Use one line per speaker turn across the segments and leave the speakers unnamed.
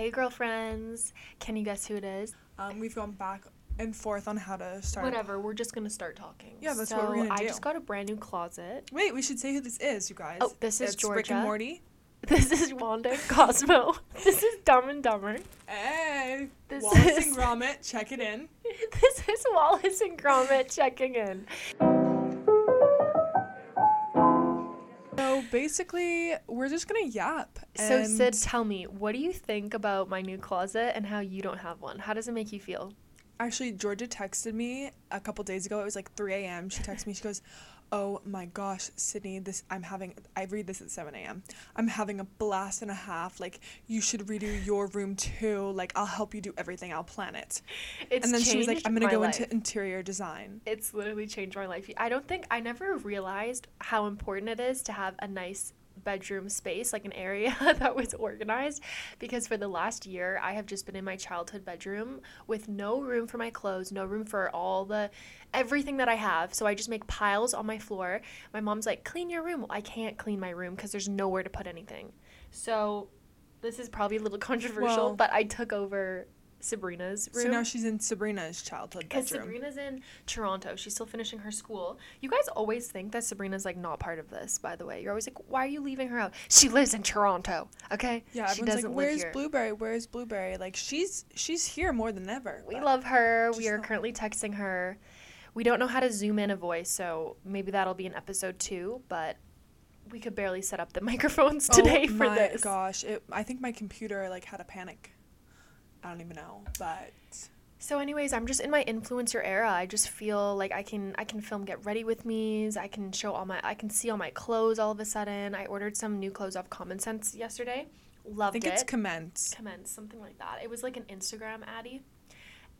Hey, girlfriends. Can you guess who it is?
Um, we've gone back and forth on how to start.
Whatever. We're just gonna start talking.
Yeah, that's
so
what we're gonna
I just got a brand new closet.
Wait, we should say who this is, you guys.
Oh, this is
it's Rick and Morty.
This is Wanda Cosmo. this is Dumb and Dumber.
Hey,
This
Wallace
is-
and Gromit, check it in.
This is Wallace and Gromit checking in.
Basically, we're just gonna yap.
So Sid, tell me, what do you think about my new closet and how you don't have one? How does it make you feel?
Actually, Georgia texted me a couple days ago. It was like 3 a.m. She texted me. She goes, "Oh my gosh, Sydney, this I'm having. I read this at 7 a.m. I'm having a blast and a half. Like you should redo your room too. Like I'll help you do everything. I'll plan it."
It's
and then she was like, "I'm gonna go
life.
into interior design."
It's literally changed my life. I don't think I never realized how important it is to have a nice bedroom space, like an area that was organized. Because for the last year, I have just been in my childhood bedroom with no room for my clothes, no room for all the everything that I have. So I just make piles on my floor. My mom's like, clean your room. I can't clean my room because there's nowhere to put anything. So this is probably a little controversial,
Well-
but I took over Sabrina's room.
So now she's in Sabrina's childhood
Because
bedroom.
Sabrina's in Toronto. She's still finishing her school. You guys always think that Sabrina's like not part of this, by the way. You're always like, why are you leaving her out? She lives in Toronto, okay?
yeah,
she
everyone's
doesn't
like, "Where's. Blueberry? Where's Blueberry?" Like she's she's here more than ever.
We love her. We are
not-
currently texting her. We don't know how to zoom in a voice, so maybe that'll be in episode two, but we could barely set up the microphones oh today
oh
for
my
this.
gosh, it, I think my computer like had a panic. I don't even know, but
So anyways, I'm just in my influencer era. I just feel like I can I can film get ready with me's. I can show all my I can see all my clothes all of a sudden. I ordered some new clothes off Common Sense yesterday.
Love
I
think
it.
it's Commense.
Commense, something like that. It was like an Instagram addy.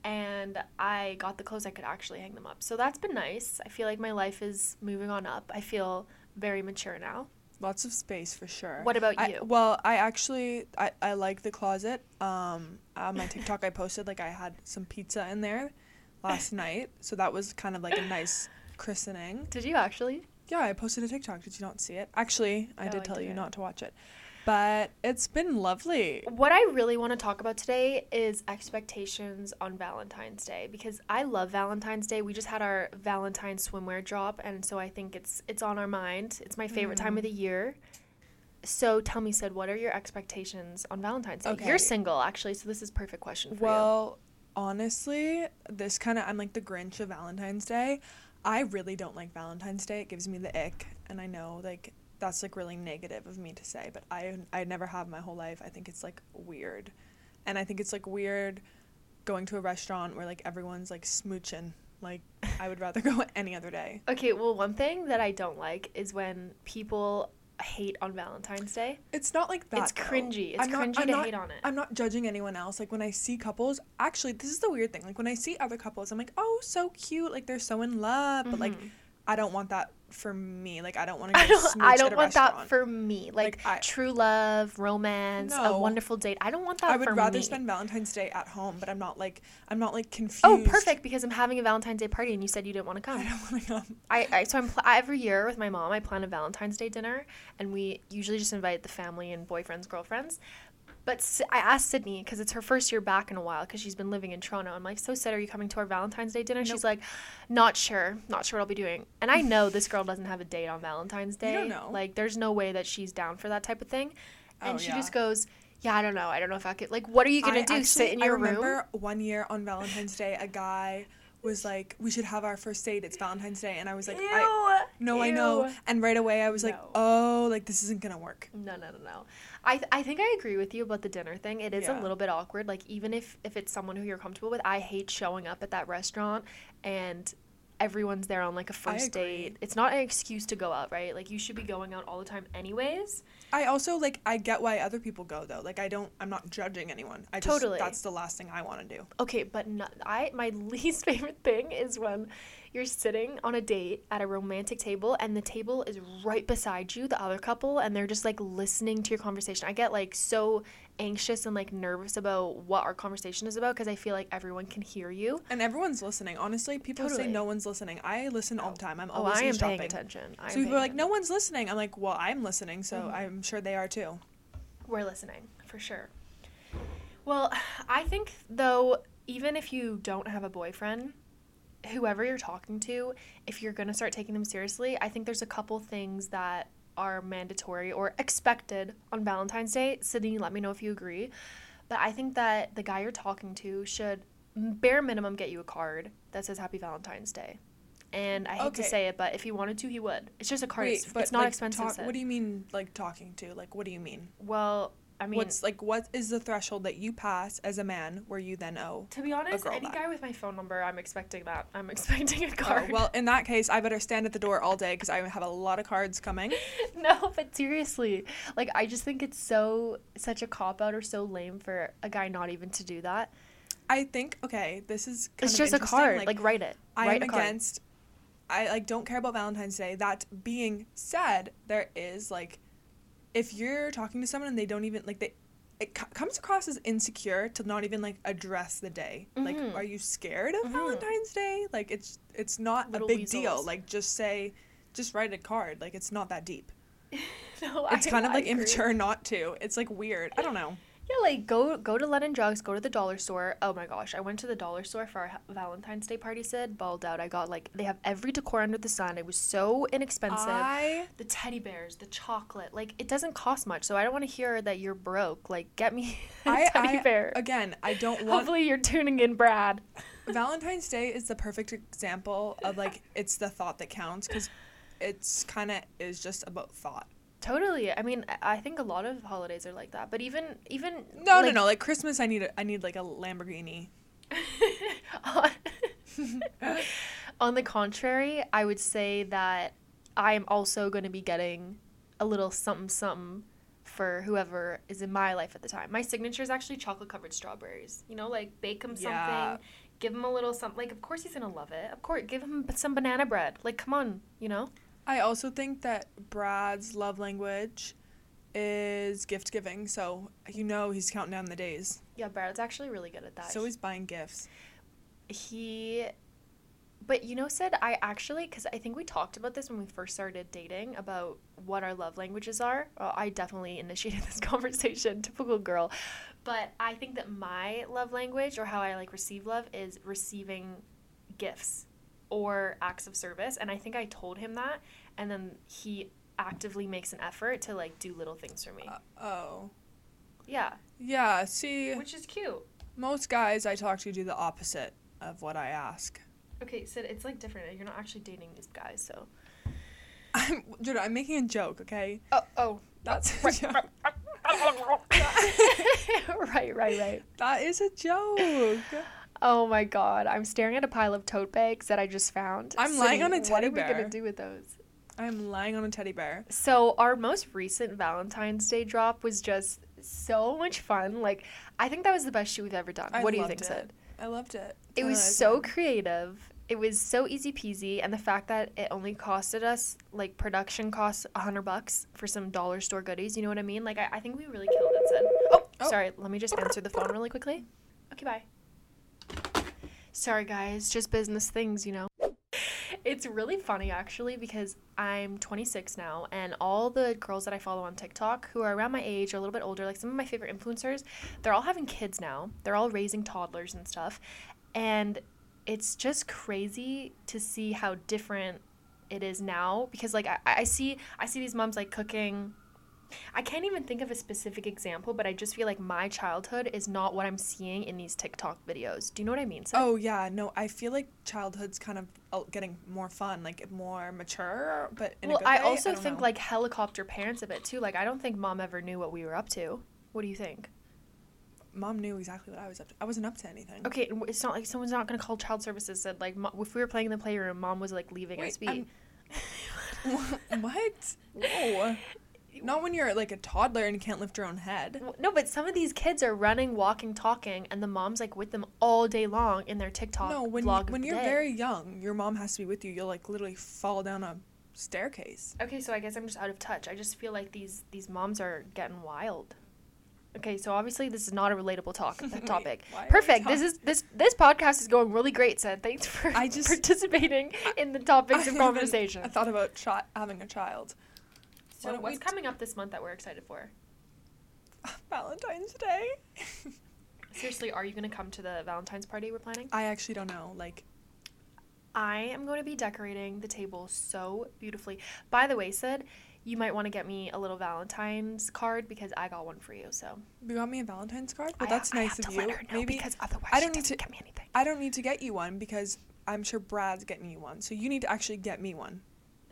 And I got the clothes I could actually hang them up. So that's been nice. I feel like my life is moving on up. I feel very mature now.
Lots of space for sure.
What about
I,
you?
well, I actually I, I like the closet. Um, on my TikTok, I posted like I had some pizza in there last night, so that was kind of like a nice christening.
Did you actually?
Yeah, I posted a TikTok. Did you not see it? Actually, I
No,
did
I
tell you not to watch it, but it's been lovely.
What I really want to talk about today is expectations on Valentine's Day because I love Valentine's Day. We just had our Valentine's swimwear drop and so I think it's it's on our mind. It's my favorite time of mm. the year. So tell me, Sid, what are your expectations on Valentine's Day?
Okay.
You're single actually, so this is perfect question for
Well, honestly, this kind of I'm like the Grinch of Valentine's Day. I really don't like Valentine's Day. It gives me the ick, and I know like that's like really negative of me to say, but I I never have my whole life. I think it's like weird, and I think it's like weird going to a restaurant where like everyone's like smooching. Like I would rather go any other day.
Okay, well, one thing that I don't like is when people hate on Valentine's Day.
It's not like that.
It's
though.
cringy. It's
I'm
cringy
I'm
to
not-
hate on it.
I'm not judging anyone else. Like when I see couples, actually, this is the weird thing. Like when I see other couples, I'm like, oh, so cute. Like they're so in love. But like,
Mhm.
I don't want that for me. Like I don't want to
I don't, I don't want that for me. Like,
Like, I-
true love, romance, a wonderful date. I don't want that.
I would rather
me.
spend Valentine's Day at home, but I'm not like I'm not like oh, confused.
Oh, perfect! Because I'm having a Valentine's Day party, and you said you didn't want to come.
I don't want to come.
I, I so I'm pl- every year with my mom. I plan a Valentine's Day dinner, and we usually just invite the family and boyfriends, girlfriends. But I asked Sydney because it's her first year back in a while because she's been living in Toronto. I'm like, so Sid, are you coming to our Valentine's Day dinner? She's like, not sure, not sure what I'll be doing. And I know this girl doesn't have a date on Valentine's Day.
You don't know.
Like, there's no way that she's down for that type of thing. Oh, and
Oh,
she
yeah.
just goes, yeah, I don't know. I don't know if I could. Like, what are you gonna
I
do? Sit in your
I remember
room?
one year on Valentine's Day, a guy was like, "We should have our first date. It's Valentine's Day," and I was like, I,
Ew,
"No, I know." And right away, I was like, "Oh, like this isn't gonna work."
No, no, no, no. I th- I think I agree with you about the dinner thing. It is a little bit awkward. Like even if if it's someone who you're comfortable with, I hate showing up at that restaurant and everyone's there on like a first date. It's not an excuse to go out, right? Like you should be going out all the time anyways.
I also like I get why other people go though. Like I don't I'm not judging anyone. I just
Totally.
that's the last thing I want to do.
Okay, but not, I my least favorite thing is when you're sitting on a date at a romantic table and the table is right beside you, the other couple, and they're just like listening to your conversation. I get like so anxious and like nervous about what our conversation is about because I feel like everyone can hear you.
And everyone's listening. Honestly, people say no one's listening. I listen all the time. I'm
Oh,
always
I am paying attention. I am
So people are like, no one's listening. I'm like, well, I'm listening, so
Mhm.
I'm sure they are too.
We're listening for sure. Well, I think though, even if you don't have a boyfriend, whoever you're talking to, if you're gonna start taking them seriously, I think there's a couple things that are mandatory or expected on Valentine's Day. Sydney, let me know if you agree. But I think that the guy you're talking to should bare minimum get you a card that says Happy Valentine's Day. And I hate to say it, but if he wanted to, he would. It's just a card.
Wait,
it's, it's not
like,
expensive.
talk- what do you mean, like talking to? Like, what do you mean?
well, I mean,
What's like what is the threshold that you pass as a man where you then owe?
to be honest, any
back.
guy with my phone number, I'm expecting that. I'm expecting a card.
Oh, well, in that case, I better stand at the door all day because I have a lot of cards coming.
no, but seriously, like I just think it's so such a cop out or so lame for a guy not even to do that.
I think okay, this is
It's just a card. Like, write it.
I
write
am against. I like don't care about Valentine's Day. That being said, there is like, if you're talking to someone and they don't even like they, it co- comes across as insecure to not even like address the day.
Mhm.
Like, are you scared of
Mhm.
Valentine's Day? Like, it's it's not
Little
a big deal. Like, just say, just write a card. Like, it's not that deep.
no,
It's
I-
kind of
I
like
agree.
immature not to. It's like weird. I don't know.
Yeah, like go go to London Drugs, go to the dollar store. Oh my gosh, I went to the dollar store for our Valentine's Day party. Sid balled out. I got like they have every decor under the sun. It was so inexpensive.
I
the teddy bears, the chocolate, like it doesn't cost much. So I don't want to hear that you're broke. Like get me a
I,
teddy
I
bear.
again, I don't want
Hopefully you're tuning in, Brad.
Valentine's Day is the perfect example of like it's the thought that counts because it's kind of is just about thought.
Totally. I mean, I- think a lot of holidays are like that. But even even
No,
like,
no, no. Like Christmas, I need a, I need like a Lamborghini.
on, on the contrary, I would say that I am also going to be getting a little something something for whoever is in my life at the time. My signature is actually chocolate covered strawberries. You know, like bake him something,
Yeah.
give him a little something. Like, of course he's gonna love it. Of course, give him some banana bread. Like, come on, you know.
I also think that Brad's love language is gift giving, so you know he's counting down the days.
Yeah, Brad's actually really good at that.
So he's buying gifts.
he but you know sid i actually because i think we talked about this when we first started dating about what our love languages are well, i definitely initiated this conversation typical girl but i think that my love language or how i like receive love is receiving gifts or acts of service and i think i told him that and then he actively makes an effort to like do little things for me
Uh, oh.
yeah
Yeah, see,
which is cute
most guys I talk to do the opposite of what I ask.
okay sid it's like different you're not actually dating these guys so
I'm, dude, I'm making a joke, okay?
oh oh
That's a
Right,
joke.
right, right, right.
That is a joke.
Oh my god, I'm staring at a pile of tote bags that I just found.
I'm lying on a teddy bear.
What are we
bear.
gonna do with those?
I'm lying on a teddy bear.
So our most recent Valentine's Day drop was just so much fun. Like, I think that was the best shoot we've ever done.
I
what do you think,
it.
Sid?
I loved it.
It was so
10.
creative. It was so easy peasy, and the fact that it only costed us like production costs a hundred bucks for some dollar store goodies. You know what I mean? Like, I, I think we really killed it. Sid. Oh,
Oh.
sorry. Let me just answer the phone really quickly. Okay, bye. Sorry, guys. Just business things, you know. It's really funny actually because I'm 26 now, and all the girls that I follow on TikTok who are around my age or a little bit older, like some of my favorite influencers, they're all having kids now. They're all raising toddlers and stuff. And it's just crazy to see how different it is now because like I, I see I see these moms like cooking I can't even think of a specific example, but I just feel like my childhood is not what I'm seeing in these TikTok videos. Do you know what I mean? Sid?
Oh yeah, no, I feel like childhood's kind of uh, getting more fun, like more mature, but in
well,
a good
I also
don't
think
know.
like helicopter parents a bit too. Like I don't think mom ever knew what we were up to. What do you think?
mom knew exactly what I was up to. I wasn't up to anything.
Okay, it's not like someone's not gonna call child services. Said like if we were playing in the playroom, mom was like leaving us be.
What? No. Not when you're like a toddler and you can't lift your own head.
No, but some of these kids are running, walking, talking, and the mom's like with them all day long in their TikTok
No, when you,
vlog of
when you're
day.
very young, your mom has to be with you. You'll like literally fall down a staircase.
Okay, so I guess I'm just out of touch. I just feel like these these moms are getting wild. Okay, so obviously this is not a relatable talk topic.
we
Perfect. This is this this podcast is going really great, Sid. Thanks for
I just-
participating in the topics
I
of conversation.
I thought about chi- having a child.
So what's coming up this month that we're excited for?
Valentine's Day.
Seriously, are you gonna come to the Valentine's party we're planning?
I actually don't know. Like,
I am going to be decorating the table so beautifully. By the way, Sid, you might want to get me a little Valentine's card because I got one for you. So
you got me a Valentine's card. Well,
I-
that's
I
nice of
to
you. Maybe
because otherwise
I don't need to-
get me anything.
I don't need to get you one because I'm sure Brad's getting you one. So you need to actually get me one.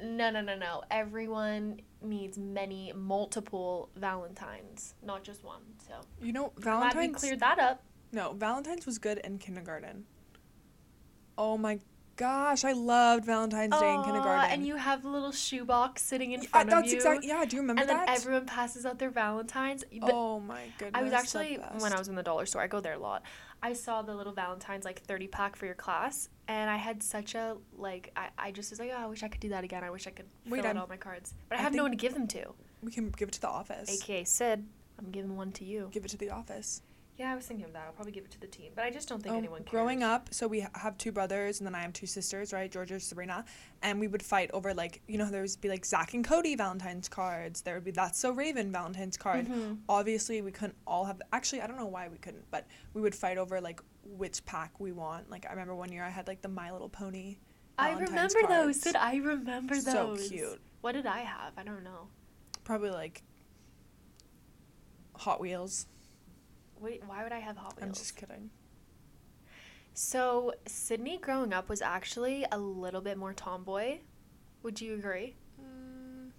No, no, no, no. Everyone needs many, multiple Valentines, not just one. So
You know,
glad we cleared that up.
No, Valentine's was good in kindergarten. Oh my gosh, I loved Valentine's Day in kindergarten.
and you have a little shoebox sitting in
Yeah,
front
that's
of you.
exactly. Yeah, do you remember
and then
that?
everyone passes out their Valentines. The-
oh my goodness.
I was actually when. I was in the dollar store. I go there a lot. I saw the little Valentine's like thirty pack for your class, and I had such a like. I, I just was like, oh, I wish I could do that again. I wish I could
Wait,
fill out
I'm-
all my cards, but I
I
have no one to give them to.
We can give it to the office.
AKA Sid, I'm giving one to you.
Give it to the office.
Yeah, I was thinking of that. I'll probably give it to the team, but I just don't think
Oh,
anyone cares.
growing up, so we have two brothers, and then I have two sisters, right? Georgia, and Sabrina, and we would fight over like you know there would be like Zack and Cody Valentine's cards. There would be That's So Raven Valentine's card.
Mhm.
Obviously, we couldn't all have. Actually, I don't know why we couldn't, but we would fight over like which pack we want. Like I remember one year I had like the My Little Pony.
I
Valentine's
remember those. Did I remember those.
So cute.
What did I have? I don't know.
Probably like Hot Wheels.
Wait, why would I have Hot Wheels?
I'm just kidding.
So Sydney growing up was actually a little bit more tomboy. Would you agree? Mm.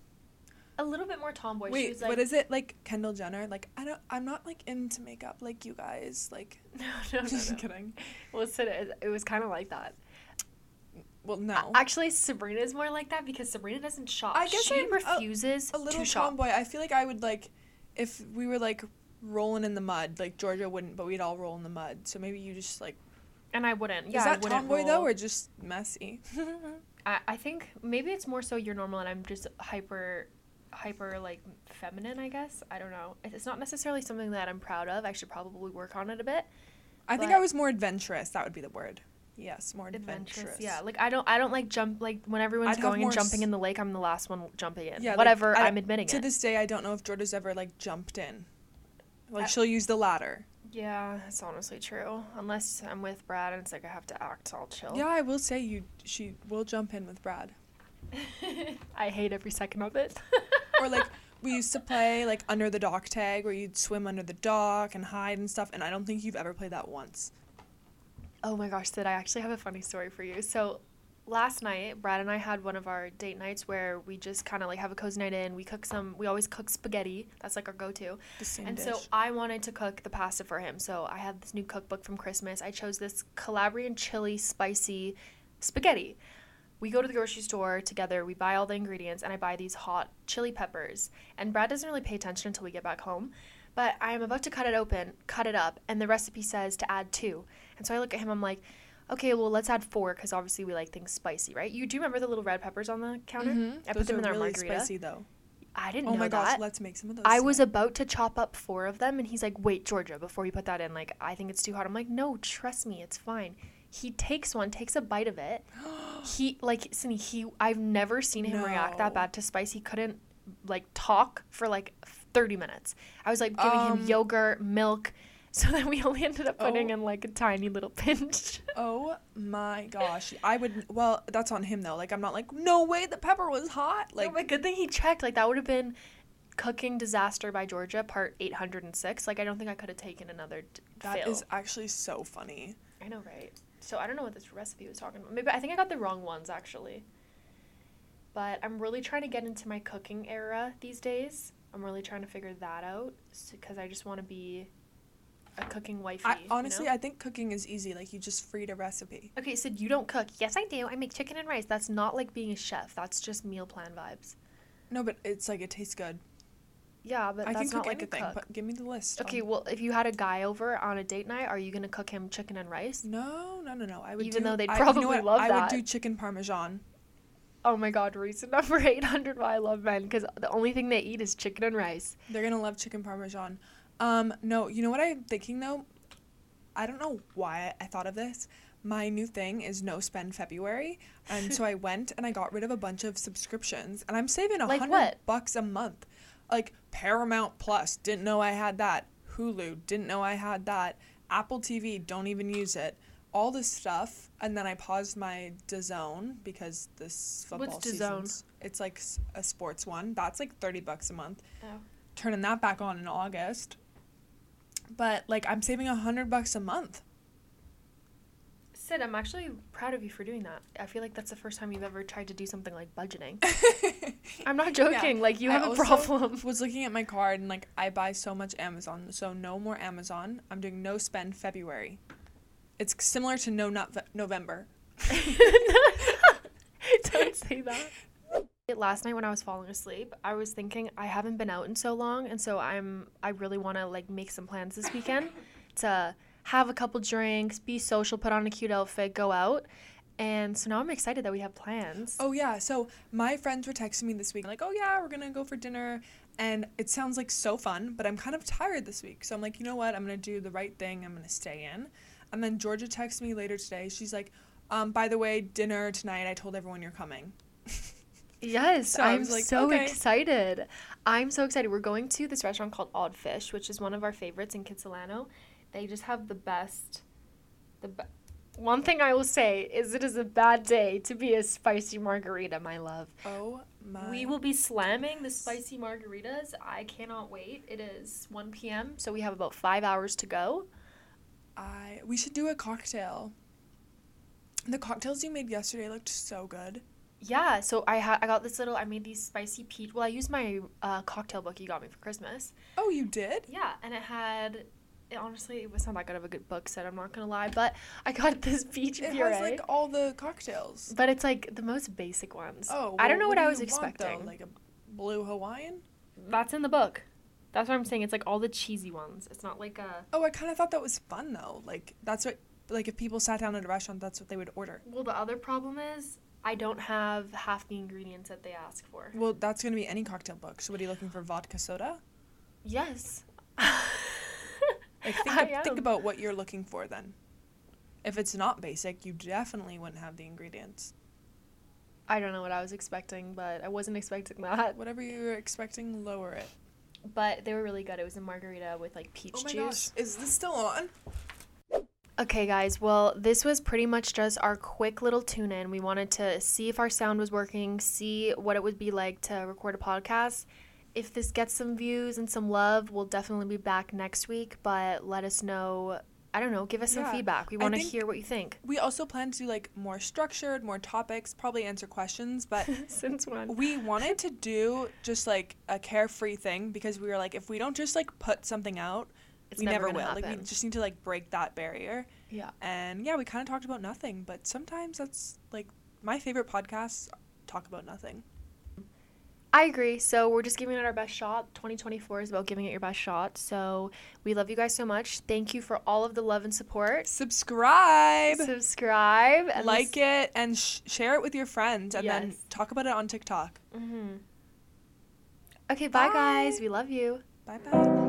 A little bit more tomboy. she
Wait,
was like,
what is it like Kendall Jenner? Like I don't. I'm not like into makeup like you guys. Like
No, no, no,
just
no.
kidding.
Well, it, it was kind of like that.
Well, no.
Actually, Sabrina is more like that because Sabrina doesn't shop.
I guess
she
I'm
refuses
a little
to shop.
tomboy. I feel like I would like if we were like rolling in the mud. Like Georgia wouldn't, but we'd all roll in the mud. So maybe you just like.
And I wouldn't. Yeah,
is
I
that tomboy though, or just messy?
I, I think maybe it's more so you're normal and I'm just hyper, hyper like feminine. I guess I don't know. It's not necessarily something that I'm proud of. I should probably work on it a bit.
I think I was more adventurous. That would be the word. Yes, more adventurous.
Adventurous. Yeah, like I don't I don't like jump like when everyone's
I'd
going and jumping
s-
in the lake, I'm the last one jumping in.
Yeah, like,
Whatever,
I-
I'm admitting
To
it.
this day, I don't know if Georgia's ever like jumped in. Like
I-
she'll use the ladder.
yeah, that's honestly true. Unless I'm with Brad and it's like I have to act all chill.
Yeah, I will say you. She will jump in with Brad.
I hate every second of it.
or like we used to play like under the dock tag where you'd swim under the dock and hide and stuff and i don't think you've ever played that once
Oh my gosh, did I actually have a funny story for you. So last night, Brad and I had one of our date nights where we just kind of like have a cozy night in. We cook some, we always cook spaghetti. That's like our go to.
the same
And
dish
so I wanted to cook the pasta for him. So I had this new cookbook from Christmas. I chose this Calabrian chili spicy spaghetti. We go to the grocery store together, we buy all the ingredients, and I buy these hot chili peppers. And Brad doesn't really pay attention until we get back home. But I am about to cut it open, cut it up, and the recipe says to add two. And so I look at him, I'm like, okay, well, let's add four because obviously we like things spicy, right? You do remember the little red peppers on the counter?
Mhm.
I
Those
put them in our
really
margarita.
spicy though
I didn't
oh
know that.
Oh my gosh let's make some of those
I was about to chop up four of them, and he's like, "Wait, Georgia, before you put that in, like, I think it's too hot." I'm like, "No, trust me, it's fine." He takes one, takes a bite of it. he like, Sydney, he I've never seen him react that bad to spice. He couldn't like talk for like 30 minutes. I was like giving
Um,
him yogurt, milk, so then we only ended up putting
Oh.
in like a tiny little pinch.
oh my gosh i would well that's on him though like i'm not like no way the pepper was hot
Like,
like
but good thing he checked. Like that would have been cooking disaster by Georgia, part 806. Like I don't think I could have taken another d-
that
fail.
is actually so funny
I know, right? So I don't know what this recipe was talking about. Maybe I think I got the wrong ones actually. But I'm really trying to get into my cooking era these days. I'm really trying to figure that out because I just want to be a cooking wifey.
I,
you
honestly
know?
i think cooking is easy like you just read a recipe
okay, so you don't cook. Yes, I do. I make chicken and rice. That's not like being a chef. That's just meal plan vibes.
no but it's like it tastes good
Yeah, but
i
that's not like a cook.
but give me the list
Okay,
um,
well, if you had a guy over on a date night, are you gonna cook him chicken and rice?
no no no no i would
Even
do,
though they'd
I- you know
probably love
i
that.
I would do chicken parmesan
Oh my god, reason number 800 why I love men because the only thing they eat is chicken and rice.
They're gonna love chicken parmesan. Um, no, you know what I'm thinking though? I don't know why I thought of this. My new thing is no spend February, and so I went and I got rid of a bunch of subscriptions, and I'm saving a
Like
hundred
what?
bucks a month. Like Paramount Plus, didn't know I had that. Hulu, didn't know I had that. Apple TV, don't even use it. All this stuff, and then I paused my DAZN because this football
DAZN?
it's like a sports one. That's like thirty bucks a month.
Oh.
Turning that back on in August. But like I'm saving a hundred bucks a month.
Sid, I'm actually proud of you for doing that. I feel like that's the first time you've ever tried to do something like budgeting. I'm not joking. Like you have a problem.
was looking at my card and like I buy so much Amazon, so no more Amazon. I'm doing no spend February. It's similar to no ve- November.
Don't say that. Last night when I was falling asleep, I was thinking I haven't been out in so long, and so I'm I really want to like make some plans this weekend to have a couple drinks, be social, put on a cute outfit, go out. And so now I'm excited that we have plans.
Oh yeah, so my friends were texting me this week like, "Oh yeah, we're going to go for dinner." And it sounds like so fun, but I'm kind of tired this week. So I'm like, "You know what? I'm going to do the right thing. I'm going to stay in." And then Georgia texts me later today. She's like, um, by the way, dinner tonight. I told everyone you're coming.
Yes,
So
I'm
like,
so
okay.
excited. I'm so excited. We're going to this restaurant called Odd Fish, which is one of our favorites in Kitsilano. They just have the best. The be- one thing I will say is it is a bad day to be a spicy margarita, my love.
Oh my.
We will be slamming the spicy margaritas. I cannot wait. It is 1 p.m., so we have about five hours to go.
I we should do a cocktail. The cocktails you made yesterday looked so good.
Yeah, so I ha- I got this little. I made these spicy peach. Well, I used my uh, cocktail book you got me for Christmas.
Oh, you did?
Yeah, and it had. It, honestly, it was not that good of a good book set. I'm not gonna lie, but I got this peach beer.
It
puree.
has like all the cocktails.
but it's like the most basic ones.
Oh,
I don't know what,
do
I was
you want,
expecting.
like a blue Hawaiian?
That's in the book. That's what I'm saying. It's like all the cheesy ones. It's not like a.
Oh, I kind of thought that was fun though. Like that's what like if people sat down at a restaurant, that's what they would order.
Well, the other problem is I don't have half the ingredients that they ask for.
Well, that's gonna be any cocktail book. So what are you looking for? Vodka soda?
Yes.
Like think, ab- think about what you're looking for then. If it's not basic, you definitely wouldn't have the ingredients.
I don't know what I was expecting, but I wasn't expecting that.
Whatever you're expecting, lower it.
But they were really good. It was a margarita with like peach
Oh my
juice.
gosh, is this still on?
Okay, guys. Well, this was pretty much just our quick little tune in. We wanted to see if our sound was working, see what it would be like to record a podcast. If this gets some views and some love, we'll definitely be back next week. But let us know. I don't know. Give us some
Yeah,
feedback. We want to hear what you think.
We also plan to do like more structured, more topics, probably answer questions, but
Since when?
we wanted to do just like a carefree thing because we were like if we don't just like put something out,
It's
we
never
never, will. Like we just need to like break that barrier.
Yeah.
And yeah, we kind of talked about nothing, but sometimes that's like my favorite podcasts talk about nothing.
I agree. So we're just giving it our best shot. 2024 is about giving it your best shot. So we love you guys so much. Thank you for all of the love and support.
Subscribe,
Subscribe and
like it, and sh- share it with your friends, and then talk about it on TikTok.
hmm Okay, bye, guys. We love you.
Bye bye.